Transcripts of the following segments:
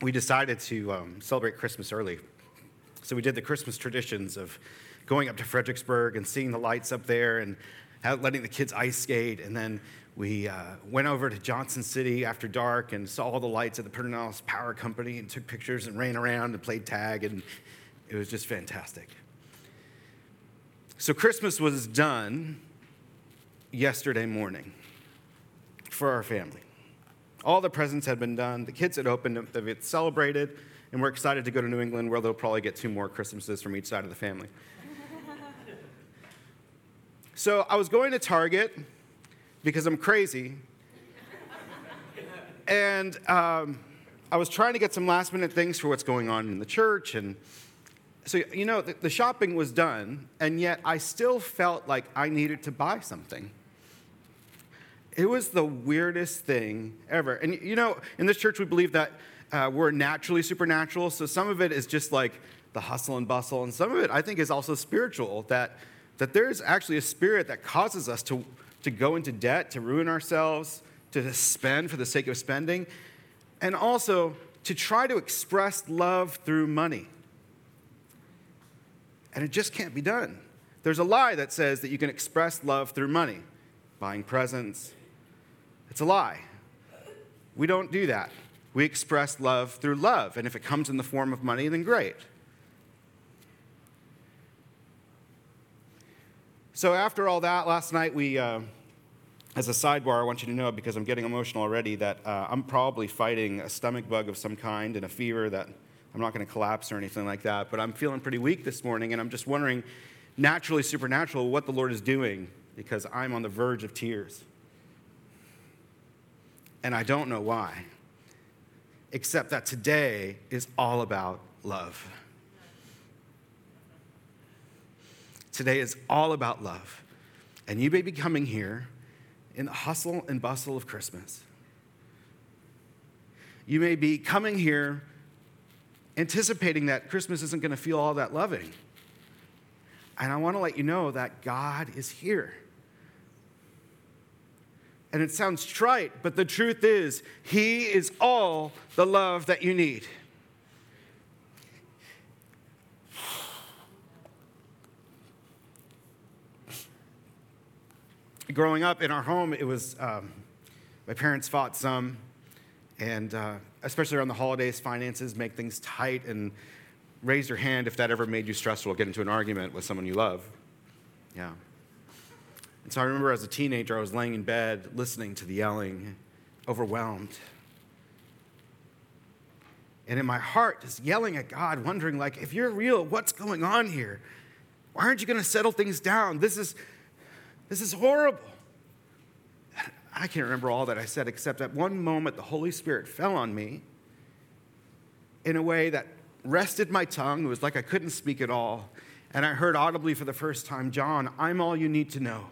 we decided to um, celebrate Christmas early. So we did the Christmas traditions of going up to Fredericksburg and seeing the lights up there and letting the kids ice skate. And then we uh, went over to Johnson City after dark and saw all the lights at the Pedernales Power Company and took pictures and ran around and played tag. And it was just fantastic. So Christmas was done yesterday morning for our family. All the presents had been done, the kids had opened, up, they've celebrated, and we're excited to go to New England where they'll probably get two more Christmases from each side of the family. so I was going to Target because I'm crazy. and um, I was trying to get some last minute things for what's going on in the church. And so, you know, the, the shopping was done, and yet I still felt like I needed to buy something. It was the weirdest thing ever. And you know, in this church, we believe that uh, we're naturally supernatural. So some of it is just like the hustle and bustle, and some of it I think is also spiritual. That that there's actually a spirit that causes us to to go into debt, to ruin ourselves, to spend for the sake of spending, and also to try to express love through money. And it just can't be done. There's a lie that says that you can express love through money, buying presents, it's a lie. We don't do that. We express love through love, and if it comes in the form of money, then great. So, after all that, last night we, uh, as a sidebar, I want you to know because I'm getting emotional already that uh, I'm probably fighting a stomach bug of some kind and a fever that I'm not going to collapse or anything like that. But I'm feeling pretty weak this morning, and I'm just wondering, naturally, supernatural, what the Lord is doing because I'm on the verge of tears and I don't know why, except that today is all about love. Today is all about love. And you may be coming here in the hustle and bustle of Christmas. You may be coming here anticipating that Christmas isn't going to feel all that loving. And I want to let you know that God is here. And it sounds trite, but the truth is, He is all the love that you need. Growing up in our home, it was um, my parents fought some, and uh, especially around the holidays, finances make things tight. And raise your hand if that ever made you stressful, get into an argument with someone you love. Yeah. And so I remember as a teenager, I was laying in bed listening to the yelling, overwhelmed. And in my heart, just yelling at God, wondering, like, if you're real, what's going on here? Why aren't you going to settle things down? This is, this is horrible. I can't remember all that I said, except at one moment, the Holy Spirit fell on me in a way that rested my tongue. It was like I couldn't speak at all. And I heard audibly for the first time, John, I'm all you need to know.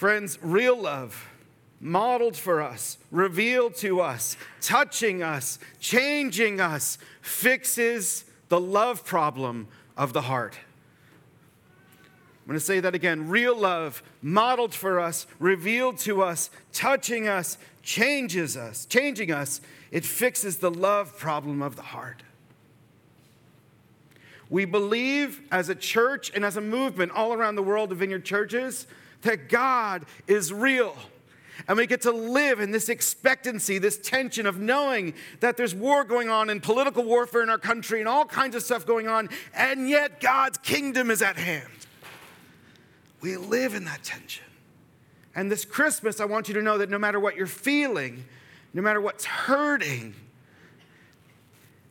Friends, real love, modeled for us, revealed to us, touching us, changing us, fixes the love problem of the heart. I'm going to say that again. Real love, modeled for us, revealed to us, touching us, changes us, changing us. It fixes the love problem of the heart. We believe as a church and as a movement all around the world of vineyard churches that God is real. And we get to live in this expectancy, this tension of knowing that there's war going on and political warfare in our country and all kinds of stuff going on, and yet God's kingdom is at hand. We live in that tension. And this Christmas, I want you to know that no matter what you're feeling, no matter what's hurting,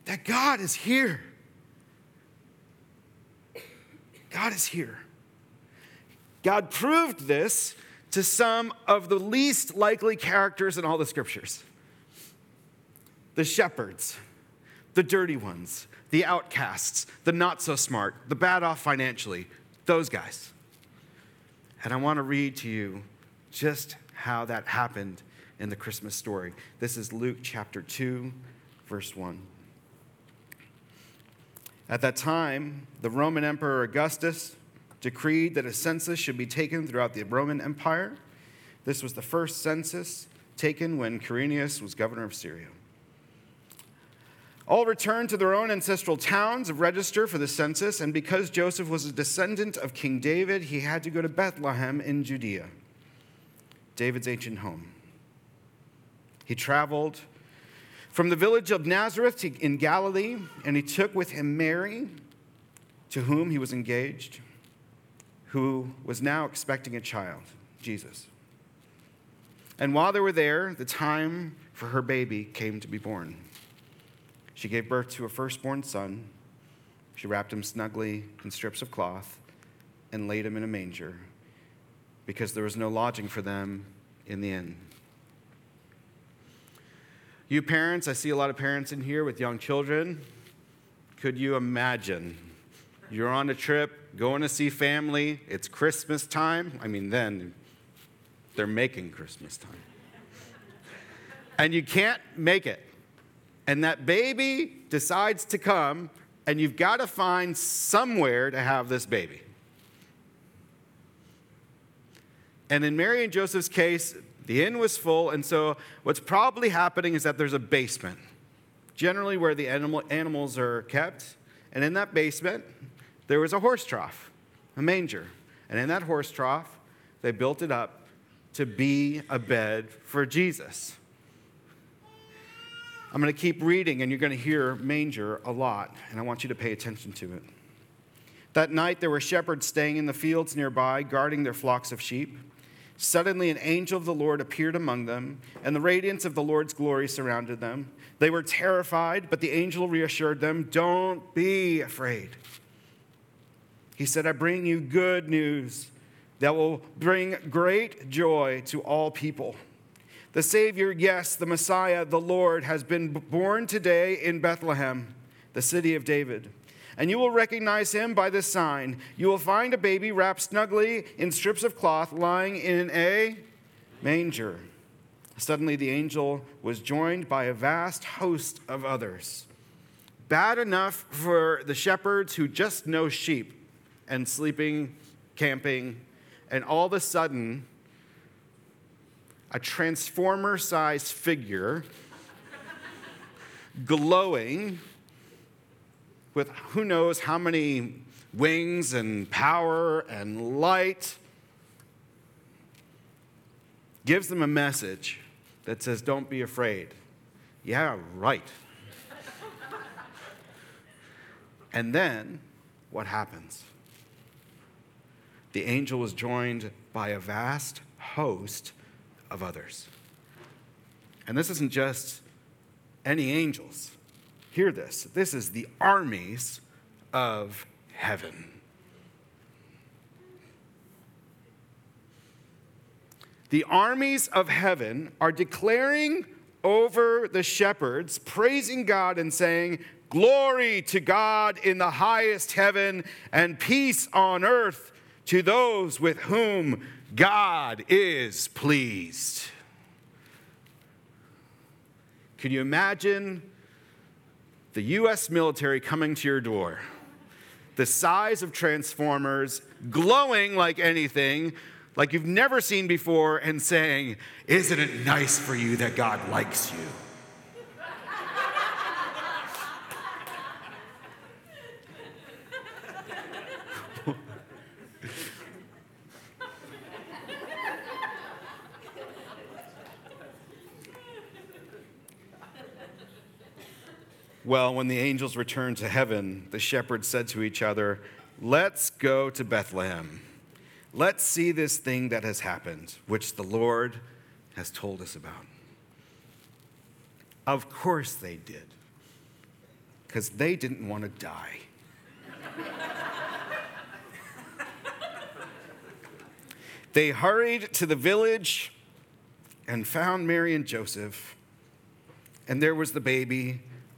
that God is here. God is here. God proved this to some of the least likely characters in all the scriptures the shepherds, the dirty ones, the outcasts, the not so smart, the bad off financially, those guys. And I want to read to you just how that happened in the Christmas story. This is Luke chapter 2, verse 1. At that time, the Roman Emperor Augustus decreed that a census should be taken throughout the Roman Empire. This was the first census taken when Quirinius was governor of Syria. All returned to their own ancestral towns of register for the census, and because Joseph was a descendant of King David, he had to go to Bethlehem in Judea, David's ancient home. He traveled from the village of Nazareth in Galilee, and he took with him Mary, to whom he was engaged, who was now expecting a child, Jesus. And while they were there, the time for her baby came to be born. She gave birth to a firstborn son. She wrapped him snugly in strips of cloth and laid him in a manger because there was no lodging for them in the inn. You parents, I see a lot of parents in here with young children. Could you imagine? You're on a trip, going to see family, it's Christmas time. I mean, then they're making Christmas time. And you can't make it. And that baby decides to come, and you've got to find somewhere to have this baby. And in Mary and Joseph's case, the inn was full, and so what's probably happening is that there's a basement, generally where the animal, animals are kept. And in that basement, there was a horse trough, a manger. And in that horse trough, they built it up to be a bed for Jesus. I'm going to keep reading, and you're going to hear manger a lot, and I want you to pay attention to it. That night, there were shepherds staying in the fields nearby, guarding their flocks of sheep. Suddenly, an angel of the Lord appeared among them, and the radiance of the Lord's glory surrounded them. They were terrified, but the angel reassured them Don't be afraid. He said, I bring you good news that will bring great joy to all people. The Savior, yes, the Messiah, the Lord, has been born today in Bethlehem, the city of David and you will recognize him by this sign. You will find a baby wrapped snugly in strips of cloth lying in a manger. Suddenly, the angel was joined by a vast host of others. Bad enough for the shepherds who just know sheep and sleeping, camping, and all of a sudden, a transformer sized figure glowing with who knows how many wings and power and light, gives them a message that says, Don't be afraid. Yeah, right. and then what happens? The angel was joined by a vast host of others. And this isn't just any angels. Hear this this is the armies of heaven. The armies of heaven are declaring over the shepherds, praising God and saying, Glory to God in the highest heaven, and peace on earth to those with whom God is pleased. Can you imagine the US military coming to your door, the size of transformers, glowing like anything, like you've never seen before, and saying, Isn't it nice for you that God likes you? Well, when the angels returned to heaven, the shepherds said to each other, Let's go to Bethlehem. Let's see this thing that has happened, which the Lord has told us about. Of course they did, because they didn't want to die. they hurried to the village and found Mary and Joseph, and there was the baby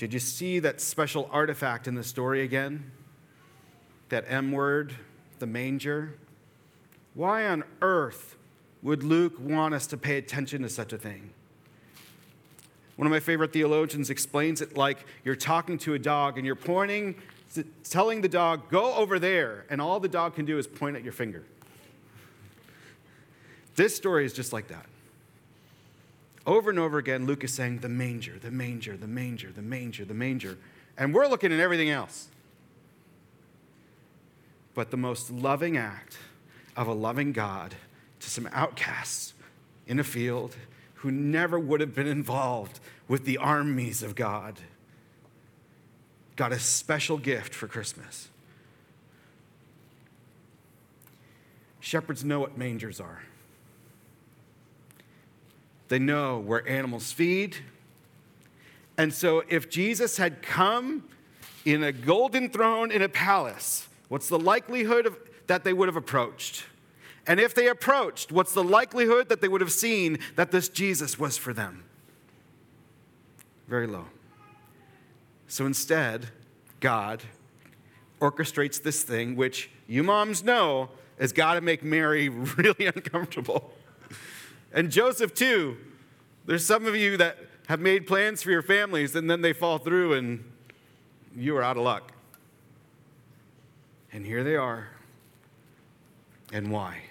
Did you see that special artifact in the story again? That M word, the manger? Why on earth would Luke want us to pay attention to such a thing? One of my favorite theologians explains it like you're talking to a dog and you're pointing, telling the dog, go over there, and all the dog can do is point at your finger. This story is just like that. Over and over again, Luke is saying, the manger, the manger, the manger, the manger, the manger. And we're looking at everything else. But the most loving act of a loving God to some outcasts in a field who never would have been involved with the armies of God got a special gift for Christmas. Shepherds know what mangers are. They know where animals feed. And so, if Jesus had come in a golden throne in a palace, what's the likelihood of, that they would have approached? And if they approached, what's the likelihood that they would have seen that this Jesus was for them? Very low. So instead, God orchestrates this thing, which you moms know has got to make Mary really uncomfortable. And Joseph, too. There's some of you that have made plans for your families and then they fall through and you are out of luck. And here they are. And why?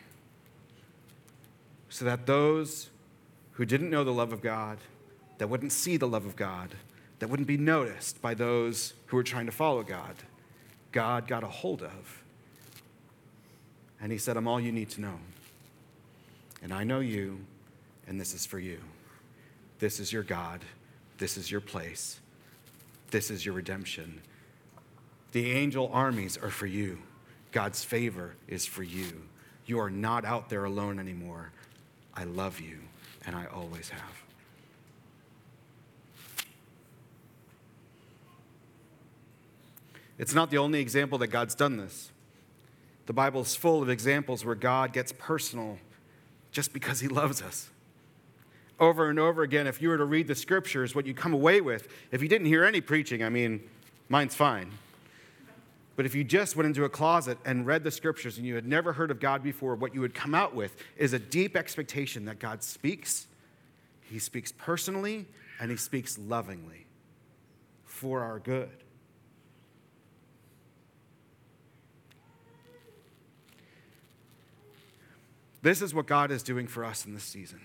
So that those who didn't know the love of God, that wouldn't see the love of God, that wouldn't be noticed by those who were trying to follow God, God got a hold of. And He said, I'm all you need to know. And I know you, and this is for you. This is your God. This is your place. This is your redemption. The angel armies are for you. God's favor is for you. You are not out there alone anymore. I love you, and I always have. It's not the only example that God's done this. The Bible is full of examples where God gets personal just because he loves us. Over and over again, if you were to read the scriptures, what you come away with, if you didn't hear any preaching, I mean, mine's fine. But if you just went into a closet and read the scriptures and you had never heard of God before, what you would come out with is a deep expectation that God speaks. He speaks personally and he speaks lovingly for our good. This is what God is doing for us in this season.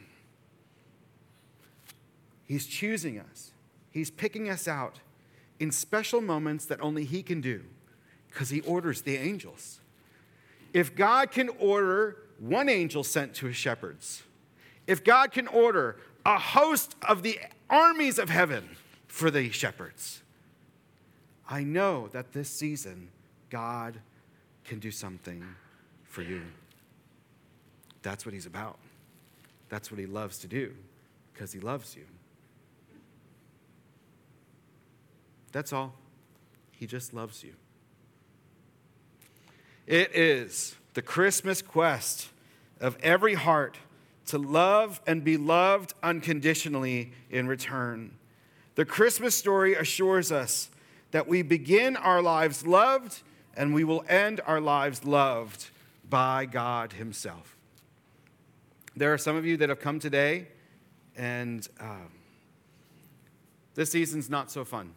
He's choosing us, He's picking us out in special moments that only He can do because He orders the angels. If God can order one angel sent to His shepherds, if God can order a host of the armies of heaven for the shepherds, I know that this season God can do something for you. That's what he's about. That's what he loves to do because he loves you. That's all. He just loves you. It is the Christmas quest of every heart to love and be loved unconditionally in return. The Christmas story assures us that we begin our lives loved and we will end our lives loved by God Himself. There are some of you that have come today, and um, this season's not so fun.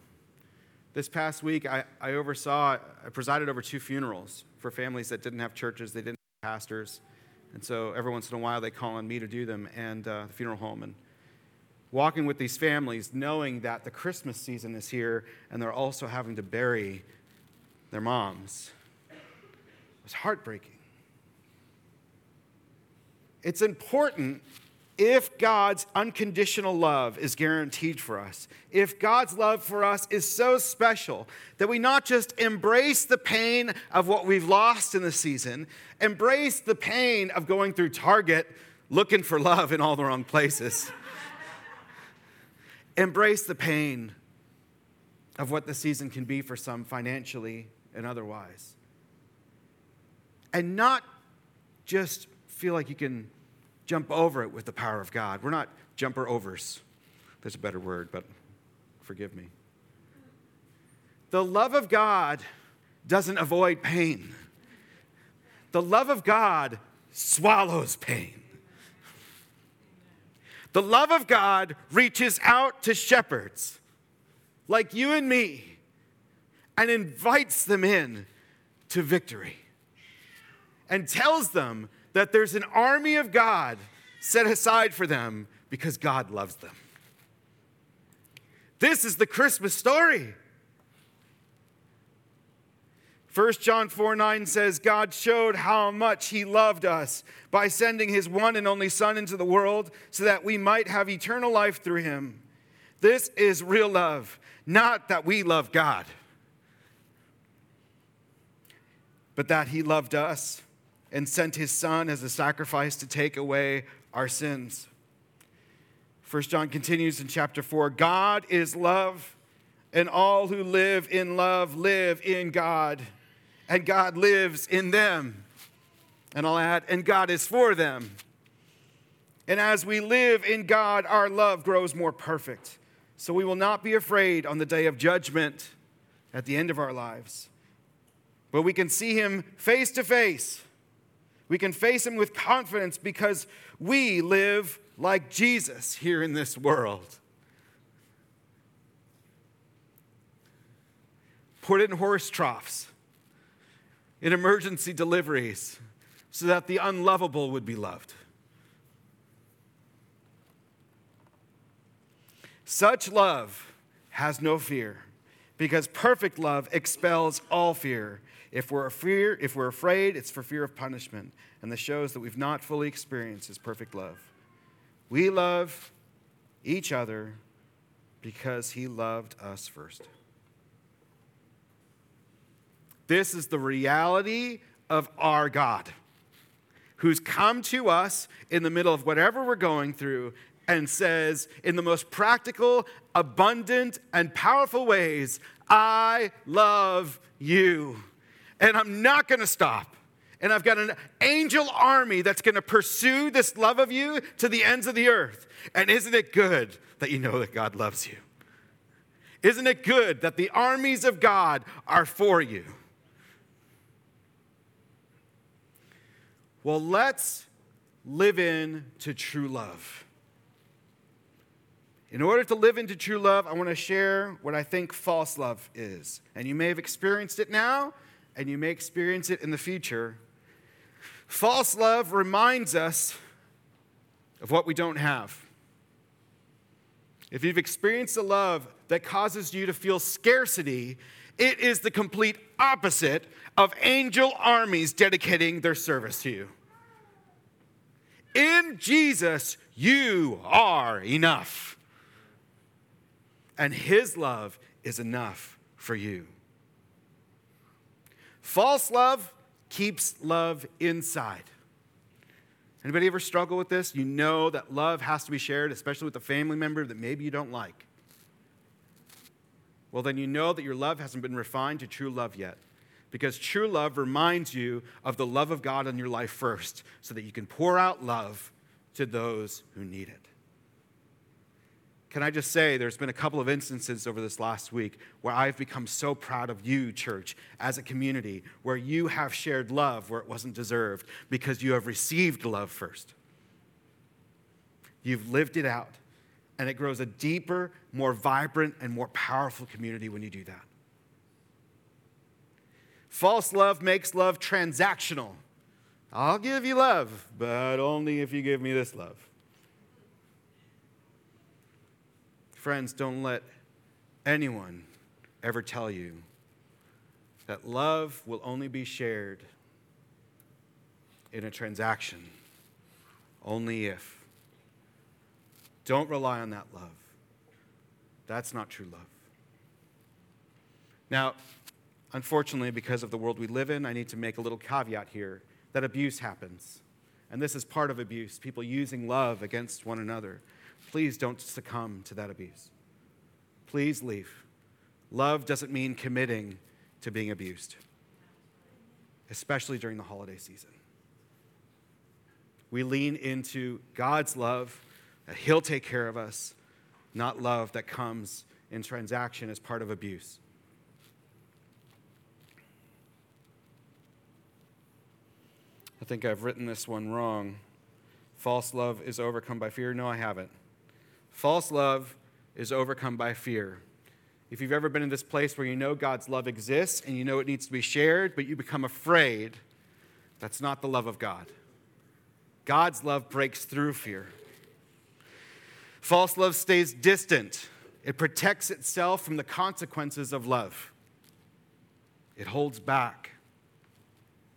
This past week, I, I oversaw, I presided over two funerals for families that didn't have churches, they didn't have pastors. And so every once in a while, they call on me to do them and uh, the funeral home. And walking with these families, knowing that the Christmas season is here and they're also having to bury their moms, was heartbreaking. It's important if God's unconditional love is guaranteed for us, if God's love for us is so special that we not just embrace the pain of what we've lost in the season, embrace the pain of going through Target looking for love in all the wrong places, embrace the pain of what the season can be for some financially and otherwise, and not just feel like you can jump over it with the power of God. We're not jumper overs. There's a better word, but forgive me. The love of God doesn't avoid pain. The love of God swallows pain. The love of God reaches out to shepherds like you and me and invites them in to victory and tells them that there's an army of God set aside for them because God loves them. This is the Christmas story. 1 John 4 9 says, God showed how much he loved us by sending his one and only Son into the world so that we might have eternal life through him. This is real love, not that we love God, but that he loved us and sent his Son as a sacrifice to take away our sins. 1 John continues in chapter 4 God is love, and all who live in love live in God and God lives in them. And I'll add, and God is for them. And as we live in God, our love grows more perfect. So we will not be afraid on the day of judgment at the end of our lives. But we can see Him face to face. We can face Him with confidence because we live like Jesus here in this world. Put it in horse troughs in emergency deliveries so that the unlovable would be loved. Such love has no fear because perfect love expels all fear. If we're, if we're afraid, it's for fear of punishment. And this shows that we've not fully experienced His perfect love. We love each other because He loved us first. This is the reality of our God, who's come to us in the middle of whatever we're going through and says, in the most practical, abundant, and powerful ways, I love you. And I'm not going to stop. And I've got an angel army that's going to pursue this love of you to the ends of the earth. And isn't it good that you know that God loves you? Isn't it good that the armies of God are for you? Well, let's live into true love. In order to live into true love, I want to share what I think false love is. And you may have experienced it now, and you may experience it in the future. False love reminds us of what we don't have. If you've experienced a love that causes you to feel scarcity, it is the complete opposite of angel armies dedicating their service to you. In Jesus, you are enough. And His love is enough for you. False love keeps love inside. Anybody ever struggle with this? You know that love has to be shared, especially with a family member that maybe you don't like. Well, then you know that your love hasn't been refined to true love yet because true love reminds you of the love of God in your life first so that you can pour out love to those who need it. Can I just say, there's been a couple of instances over this last week where I've become so proud of you, church, as a community, where you have shared love where it wasn't deserved because you have received love first. You've lived it out, and it grows a deeper, more vibrant, and more powerful community when you do that. False love makes love transactional. I'll give you love, but only if you give me this love. Friends, don't let anyone ever tell you that love will only be shared in a transaction, only if. Don't rely on that love. That's not true love. Now, Unfortunately, because of the world we live in, I need to make a little caveat here that abuse happens. And this is part of abuse people using love against one another. Please don't succumb to that abuse. Please leave. Love doesn't mean committing to being abused, especially during the holiday season. we lean into God's love, that He'll take care of us, not love that comes in transaction as part of abuse. I think I've written this one wrong. False love is overcome by fear. No, I haven't. False love is overcome by fear. If you've ever been in this place where you know God's love exists and you know it needs to be shared, but you become afraid, that's not the love of God. God's love breaks through fear. False love stays distant, it protects itself from the consequences of love. It holds back,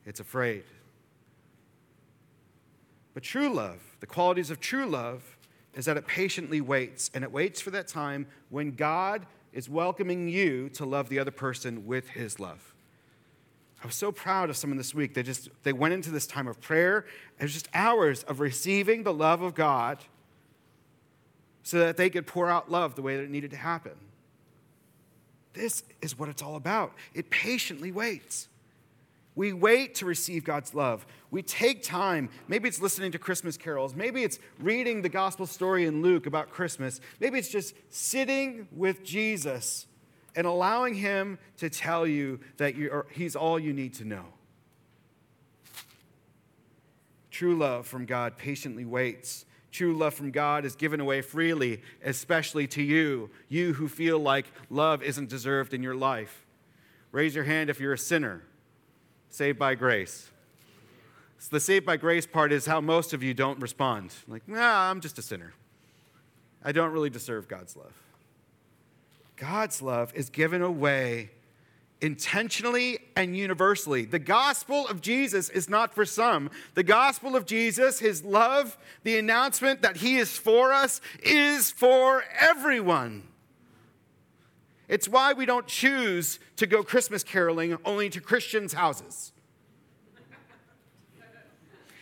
it's afraid. But true love, the qualities of true love, is that it patiently waits, and it waits for that time when God is welcoming you to love the other person with his love. I was so proud of someone this week. They just they went into this time of prayer. It was just hours of receiving the love of God so that they could pour out love the way that it needed to happen. This is what it's all about. It patiently waits. We wait to receive God's love. We take time. Maybe it's listening to Christmas carols. Maybe it's reading the gospel story in Luke about Christmas. Maybe it's just sitting with Jesus and allowing him to tell you that he's all you need to know. True love from God patiently waits. True love from God is given away freely, especially to you, you who feel like love isn't deserved in your life. Raise your hand if you're a sinner saved by grace. So the saved by grace part is how most of you don't respond. Like, nah, I'm just a sinner. I don't really deserve God's love. God's love is given away intentionally and universally. The gospel of Jesus is not for some. The gospel of Jesus, his love, the announcement that he is for us, is for everyone. It's why we don't choose to go Christmas caroling only to Christians' houses.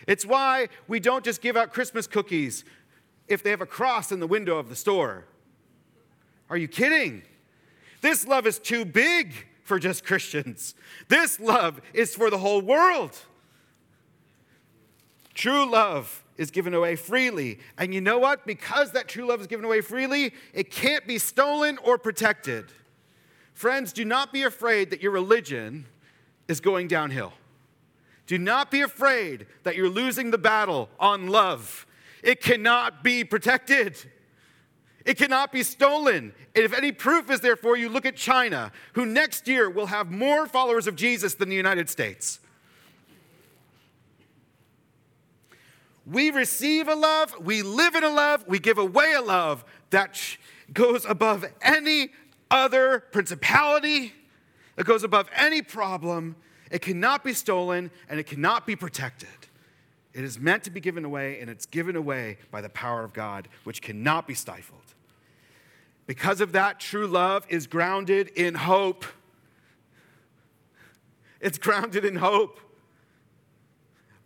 It's why we don't just give out Christmas cookies if they have a cross in the window of the store. Are you kidding? This love is too big for just Christians. This love is for the whole world. True love is given away freely. And you know what? Because that true love is given away freely, it can't be stolen or protected. Friends, do not be afraid that your religion is going downhill. Do not be afraid that you're losing the battle on love. It cannot be protected. It cannot be stolen. And if any proof is there for you, look at China, who next year will have more followers of Jesus than the United States. We receive a love, we live in a love, we give away a love that goes above any other principality, that goes above any problem. It cannot be stolen and it cannot be protected. It is meant to be given away, and it's given away by the power of God, which cannot be stifled. Because of that, true love is grounded in hope. It's grounded in hope.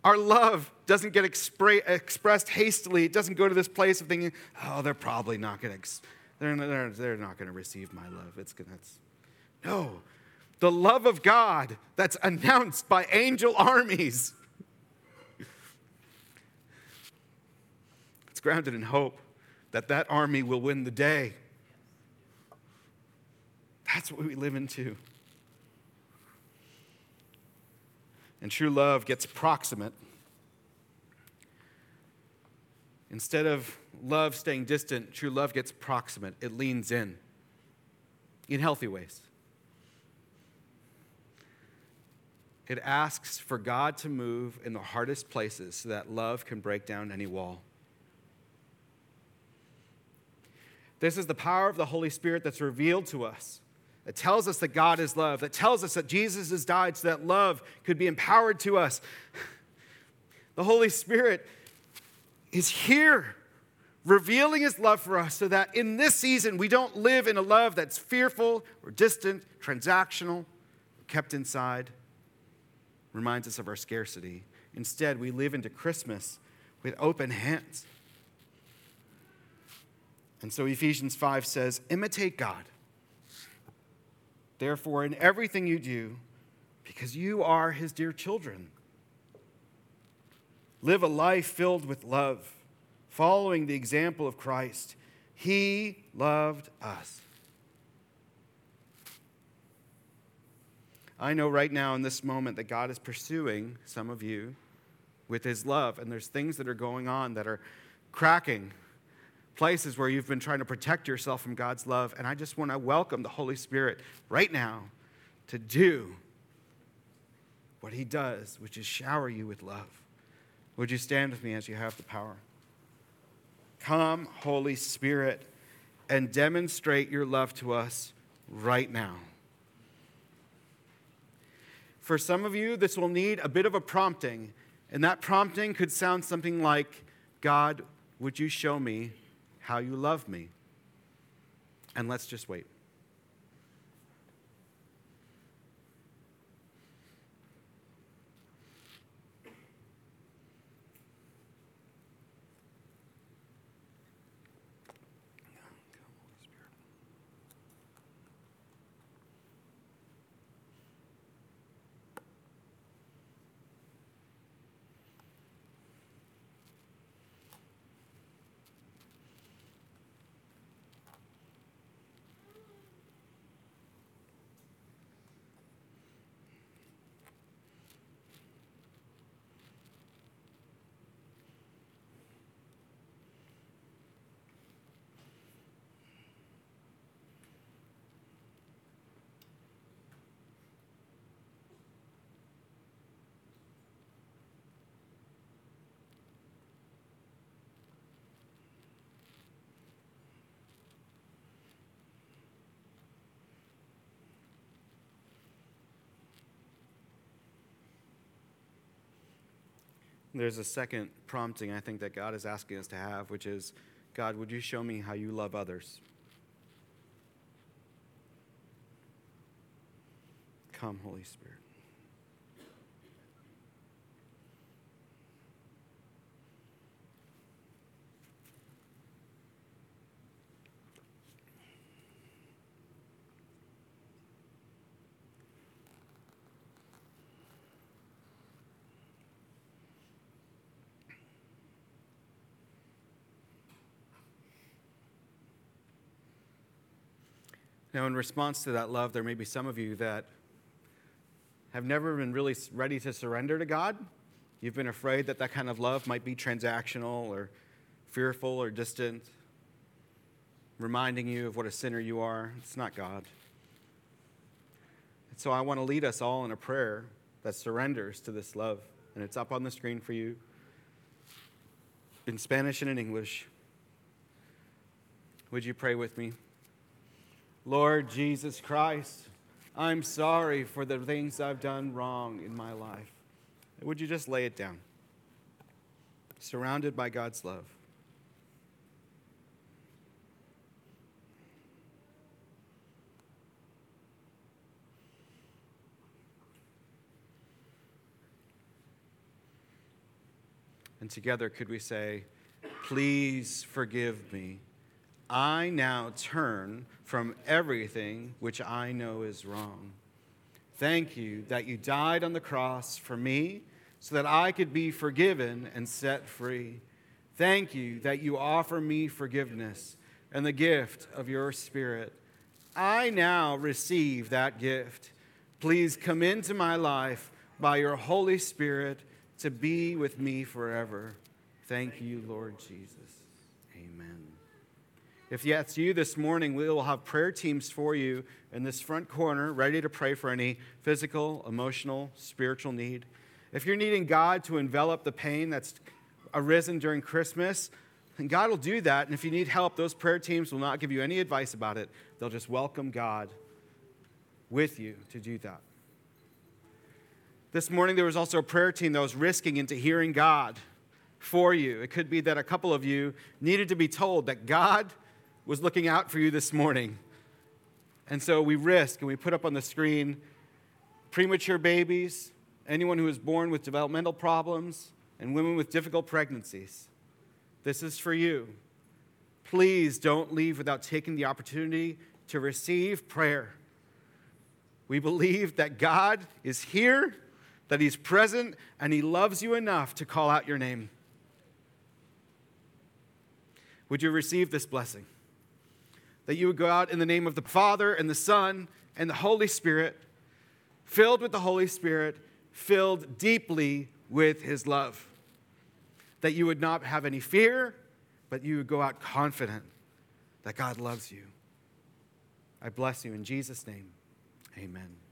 Our love doesn't get expre- expressed hastily. It doesn't go to this place of thinking, oh, they're probably not going to they're, they're, they're not going to receive my love. It's gonna, it's, no. The love of God that's announced by angel armies. it's grounded in hope that that army will win the day. That's what we live into. And true love gets proximate. Instead of love staying distant, true love gets proximate. It leans in in healthy ways. It asks for God to move in the hardest places so that love can break down any wall. This is the power of the Holy Spirit that's revealed to us. That tells us that God is love, that tells us that Jesus has died so that love could be empowered to us. The Holy Spirit is here revealing his love for us so that in this season we don't live in a love that's fearful or distant, transactional, kept inside. Reminds us of our scarcity. Instead, we live into Christmas with open hands. And so Ephesians 5 says, imitate God. Therefore, in everything you do, because you are his dear children, live a life filled with love, following the example of Christ. He loved us. I know right now in this moment that God is pursuing some of you with his love, and there's things that are going on that are cracking places where you've been trying to protect yourself from God's love. And I just want to welcome the Holy Spirit right now to do what he does, which is shower you with love. Would you stand with me as you have the power? Come, Holy Spirit, and demonstrate your love to us right now. For some of you, this will need a bit of a prompting, and that prompting could sound something like God, would you show me how you love me? And let's just wait. There's a second prompting I think that God is asking us to have, which is God, would you show me how you love others? Come, Holy Spirit. Now, in response to that love, there may be some of you that have never been really ready to surrender to God. You've been afraid that that kind of love might be transactional or fearful or distant, reminding you of what a sinner you are. It's not God. And so I want to lead us all in a prayer that surrenders to this love. And it's up on the screen for you in Spanish and in English. Would you pray with me? Lord Jesus Christ, I'm sorry for the things I've done wrong in my life. Would you just lay it down? Surrounded by God's love. And together, could we say, Please forgive me I now turn from everything which I know is wrong. Thank you that you died on the cross for me so that I could be forgiven and set free. Thank you that you offer me forgiveness and the gift of your Spirit. I now receive that gift. Please come into my life by your Holy Spirit to be with me forever. Thank you, Lord Jesus. If that's you this morning, we will have prayer teams for you in this front corner, ready to pray for any physical, emotional, spiritual need. If you're needing God to envelop the pain that's arisen during Christmas, God will do that. And if you need help, those prayer teams will not give you any advice about it. They'll just welcome God with you to do that. This morning, there was also a prayer team that was risking into hearing God for you. It could be that a couple of you needed to be told that God was looking out for you this morning. And so we risk and we put up on the screen premature babies, anyone who is born with developmental problems, and women with difficult pregnancies. This is for you. Please don't leave without taking the opportunity to receive prayer. We believe that God is here that He's present and He loves you enough to call out your name. Would you receive this blessing? That you would go out in the name of the Father and the Son and the Holy Spirit, filled with the Holy Spirit, filled deeply with His love. That you would not have any fear, but you would go out confident that God loves you. I bless you in Jesus' name. Amen.